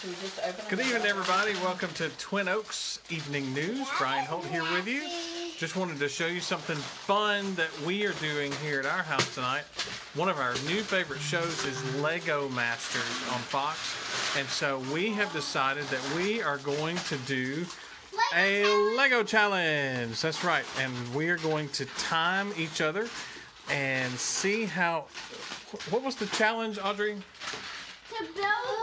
Should we just open Good evening, everybody. Welcome to Twin Oaks Evening News. Brian Holt here with you. Just wanted to show you something fun that we are doing here at our house tonight. One of our new favorite shows is Lego Masters on Fox. And so we have decided that we are going to do a Lego challenge. That's right. And we are going to time each other and see how. What was the challenge, Audrey? To build a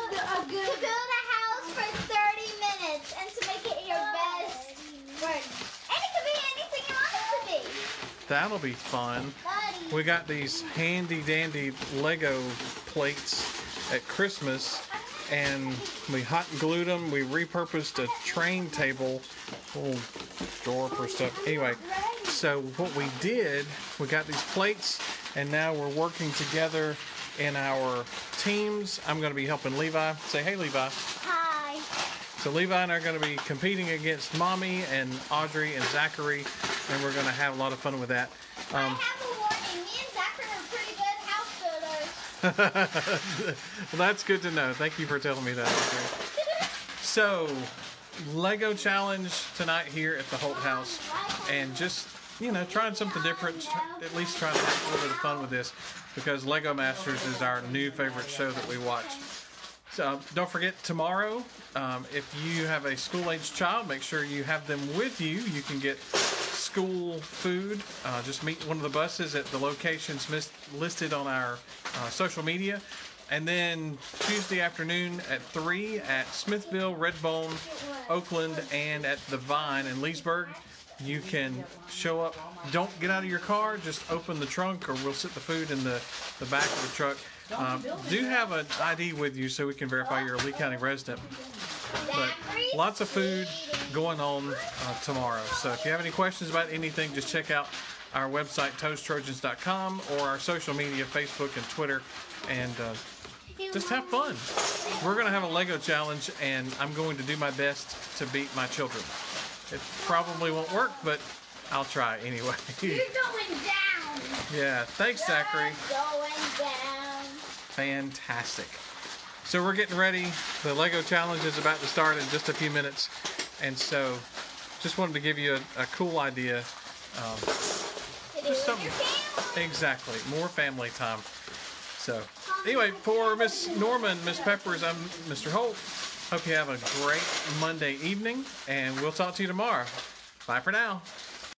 good to build a house for 30 minutes and to make it your best work. And it could be anything you want it to be. That'll be fun. We got these handy dandy Lego plates at Christmas and we hot glued them. We repurposed a train table, oh, little drawer for stuff. Anyway, so what we did, we got these plates and now we're working together in our teams. I'm going to be helping Levi. Say hey, Levi. Hi. So Levi and I are going to be competing against Mommy and Audrey and Zachary, and we're going to have a lot of fun with that. I Um, have a warning. Me and Zachary are pretty good house builders. well, that's good to know. Thank you for telling me that. So, Lego challenge tonight here at the Holt House, and just you know, trying something different, at least trying to have a little bit of fun with this, because Lego Masters is our new favorite show that we watch. So don't forget tomorrow, um, if you have a school-aged child, make sure you have them with you. You can get school food. Uh, just meet one of the buses at the locations mis- listed on our uh, social media. And then Tuesday afternoon at 3 at Smithville, Redbone, Oakland, and at the Vine in Leesburg. You can show up. Don't get out of your car. Just open the trunk, or we'll sit the food in the, the back of the truck. Um, do have an ID with you so we can verify you're a Lee County resident. But lots of food going on uh, tomorrow. So if you have any questions about anything, just check out our website, toasttrojans.com, or our social media, Facebook and Twitter, and uh, just have fun. We're going to have a Lego challenge, and I'm going to do my best to beat my children. It probably won't work, but I'll try anyway. You're going down. yeah, thanks, Zachary. You're going down. Fantastic. So we're getting ready. The Lego challenge is about to start in just a few minutes, and so just wanted to give you a, a cool idea. Um, To do with Just something. exactly, more family time. So anyway, for Miss Norman, Miss Peppers, I'm Mr. Holt. Hope you have a great Monday evening, and we'll talk to you tomorrow. Bye for now.